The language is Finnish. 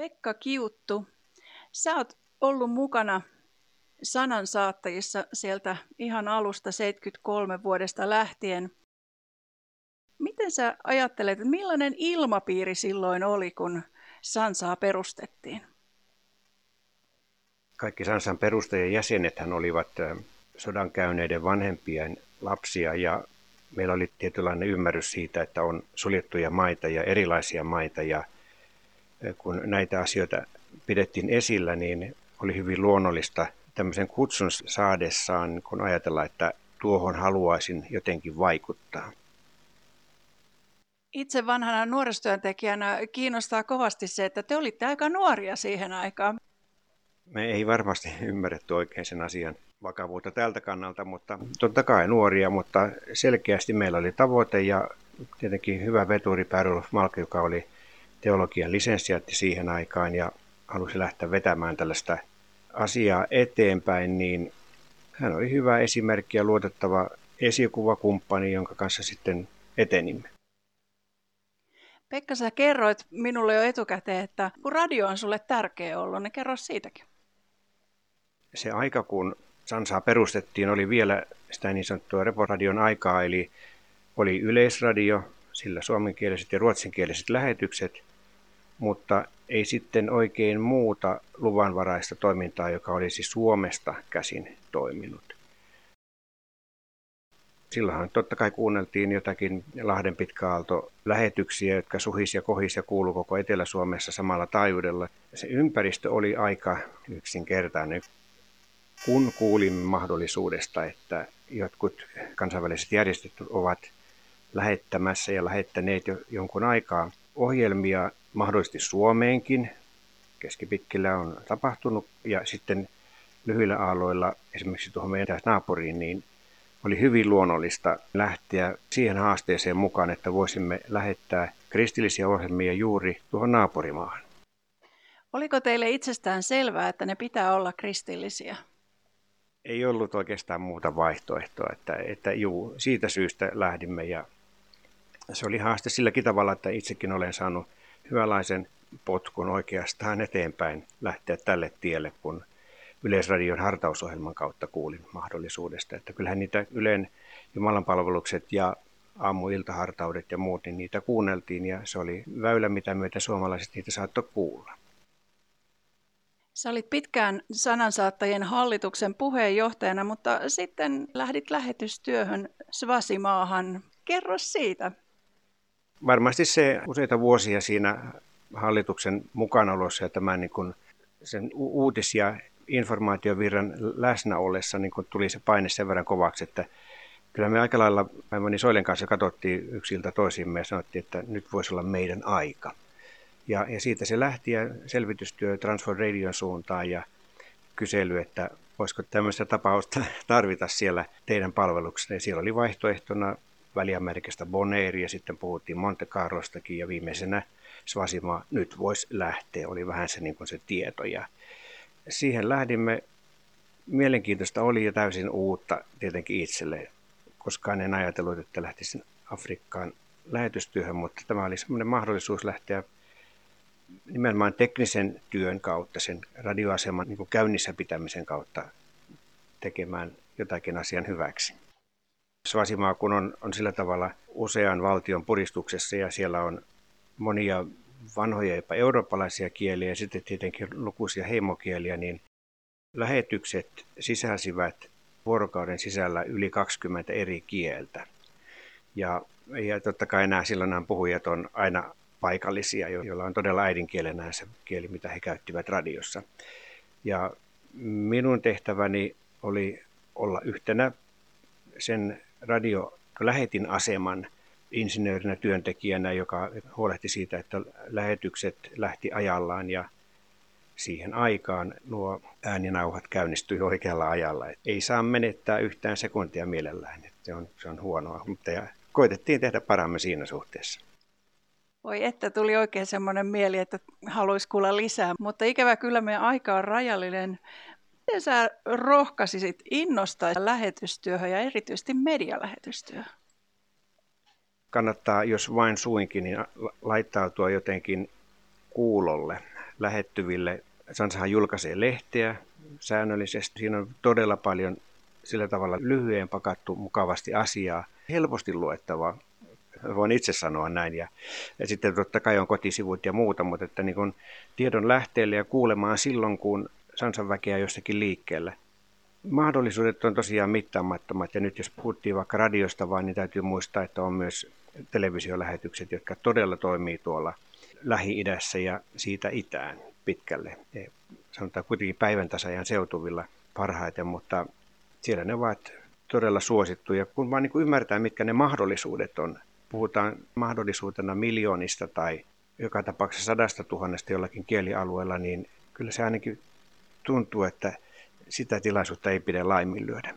Pekka Kiuttu, sä oot ollut mukana sanansaattajissa sieltä ihan alusta 73 vuodesta lähtien. Miten sä ajattelet, että millainen ilmapiiri silloin oli, kun Sansaa perustettiin? Kaikki Sansan perustajien jäsenethän olivat sodan käyneiden vanhempien lapsia ja meillä oli tietynlainen ymmärrys siitä, että on suljettuja maita ja erilaisia maita ja kun näitä asioita pidettiin esillä, niin oli hyvin luonnollista tämmöisen kutsun saadessaan, kun ajatella, että tuohon haluaisin jotenkin vaikuttaa. Itse vanhana nuorisotyöntekijänä kiinnostaa kovasti se, että te olitte aika nuoria siihen aikaan. Me ei varmasti ymmärretty oikein sen asian vakavuutta tältä kannalta, mutta totta kai nuoria, mutta selkeästi meillä oli tavoite ja tietenkin hyvä veturi Pärulf Malka, joka oli teologian lisenssiaatti siihen aikaan ja halusi lähteä vetämään tällaista asiaa eteenpäin, niin hän oli hyvä esimerkki ja luotettava esikuvakumppani, jonka kanssa sitten etenimme. Pekka, sä kerroit minulle jo etukäteen, että kun radio on sulle tärkeä ollut, niin kerro siitäkin. Se aika, kun Sansaa perustettiin, oli vielä sitä niin sanottua reporadion aikaa, eli oli yleisradio, sillä suomenkieliset ja ruotsinkieliset lähetykset, mutta ei sitten oikein muuta luvanvaraista toimintaa, joka olisi Suomesta käsin toiminut. Silloinhan totta kai kuunneltiin jotakin Lahden pitkäaalto lähetyksiä, jotka suhis ja kohis ja kuulu koko Etelä-Suomessa samalla taajuudella. Se ympäristö oli aika yksinkertainen. Kun kuulimme mahdollisuudesta, että jotkut kansainväliset järjestöt ovat lähettämässä ja lähettäneet jo jonkun aikaa ohjelmia mahdollisesti Suomeenkin, keskipitkillä on tapahtunut, ja sitten lyhyillä aalloilla esimerkiksi tuohon meidän naapuriin, niin oli hyvin luonnollista lähteä siihen haasteeseen mukaan, että voisimme lähettää kristillisiä ohjelmia juuri tuohon naapurimaahan. Oliko teille itsestään selvää, että ne pitää olla kristillisiä? Ei ollut oikeastaan muuta vaihtoehtoa, että, että juu, siitä syystä lähdimme ja se oli haaste silläkin tavalla, että itsekin olen saanut hyvänlaisen potkun oikeastaan eteenpäin lähteä tälle tielle, kun Yleisradion hartausohjelman kautta kuulin mahdollisuudesta. Että kyllähän niitä Ylen jumalanpalvelukset ja aamu-iltahartaudet ja muut, niin niitä kuunneltiin ja se oli väylä, mitä myötä suomalaiset niitä saattoi kuulla. Sä olit pitkään sanansaattajien hallituksen puheenjohtajana, mutta sitten lähdit lähetystyöhön Svasimaahan. Kerro siitä. Varmasti se useita vuosia siinä hallituksen mukanaolossa ja tämän niin kuin sen uutis- ja informaatiovirran läsnä ollessa niin kun tuli se paine sen verran kovaksi, että kyllä me aika lailla Maimoni Soilen kanssa katsottiin yksiltä toisimme ja sanottiin, että nyt voisi olla meidän aika. Ja, ja siitä se lähti ja selvitystyö Transfer Radion suuntaan ja kysely, että voisiko tämmöistä tapausta tarvita siellä teidän palveluksessa. Ja siellä oli vaihtoehtona Väli-Amerikasta Bonaire ja sitten puhuttiin Monte Carlostakin ja viimeisenä Svasima nyt voisi lähteä, oli vähän se, niin se tieto. Ja siihen lähdimme. Mielenkiintoista oli ja täysin uutta tietenkin itselle. Koskaan en ajatellut, että lähtisin Afrikkaan lähetystyöhön, mutta tämä oli semmoinen mahdollisuus lähteä nimenomaan teknisen työn kautta, sen radioaseman niin käynnissä pitämisen kautta tekemään jotakin asian hyväksi. Svasimaa kun on, on sillä tavalla usean valtion puristuksessa ja siellä on monia vanhoja jopa eurooppalaisia kieliä ja sitten tietenkin lukuisia heimokieliä, niin lähetykset sisälsivät vuorokauden sisällä yli 20 eri kieltä. Ja, ja totta kai nämä silloin puhujat on aina paikallisia, joilla on todella äidinkielenä se kieli, mitä he käyttivät radiossa. Ja minun tehtäväni oli olla yhtenä sen radio lähetin aseman insinöörinä työntekijänä, joka huolehti siitä, että lähetykset lähti ajallaan ja siihen aikaan nuo ääninauhat käynnistyi oikealla ajalla. Et ei saa menettää yhtään sekuntia mielellään, että se on, se on huonoa, mutta ja koitettiin tehdä paramme siinä suhteessa. Voi että tuli oikein semmoinen mieli, että haluaisi kuulla lisää, mutta ikävä kyllä meidän aika on rajallinen. Miten sä rohkaisisit innostaa lähetystyöhön ja erityisesti medialähetystyöhön? kannattaa, jos vain suinkin, niin laittautua jotenkin kuulolle. lähettyville. Sansahan julkaisee lehteä säännöllisesti. Siinä on todella paljon sillä tavalla lyhyen pakattu mukavasti asiaa, helposti luettavaa. Voin itse sanoa näin. Ja, ja sitten totta kai on kotisivut ja muuta, mutta että niin kun tiedon lähteelle ja kuulemaan silloin, kun Sansan väkeä jossakin liikkeellä. Mahdollisuudet on tosiaan mittaamattomat ja nyt jos puhuttiin vaikka radiosta vaan, niin täytyy muistaa, että on myös televisiolähetykset, jotka todella toimii tuolla Lähi-idässä ja siitä itään pitkälle. Sanotaan kuitenkin päivän tasajan seutuvilla parhaiten, mutta siellä ne ovat todella suosittuja, kun vaan niin kuin ymmärtää, mitkä ne mahdollisuudet on. Puhutaan mahdollisuutena miljoonista tai joka tapauksessa sadasta tuhannesta jollakin kielialueella, niin kyllä se ainakin tuntuu, että sitä tilaisuutta ei pidä laiminlyödä.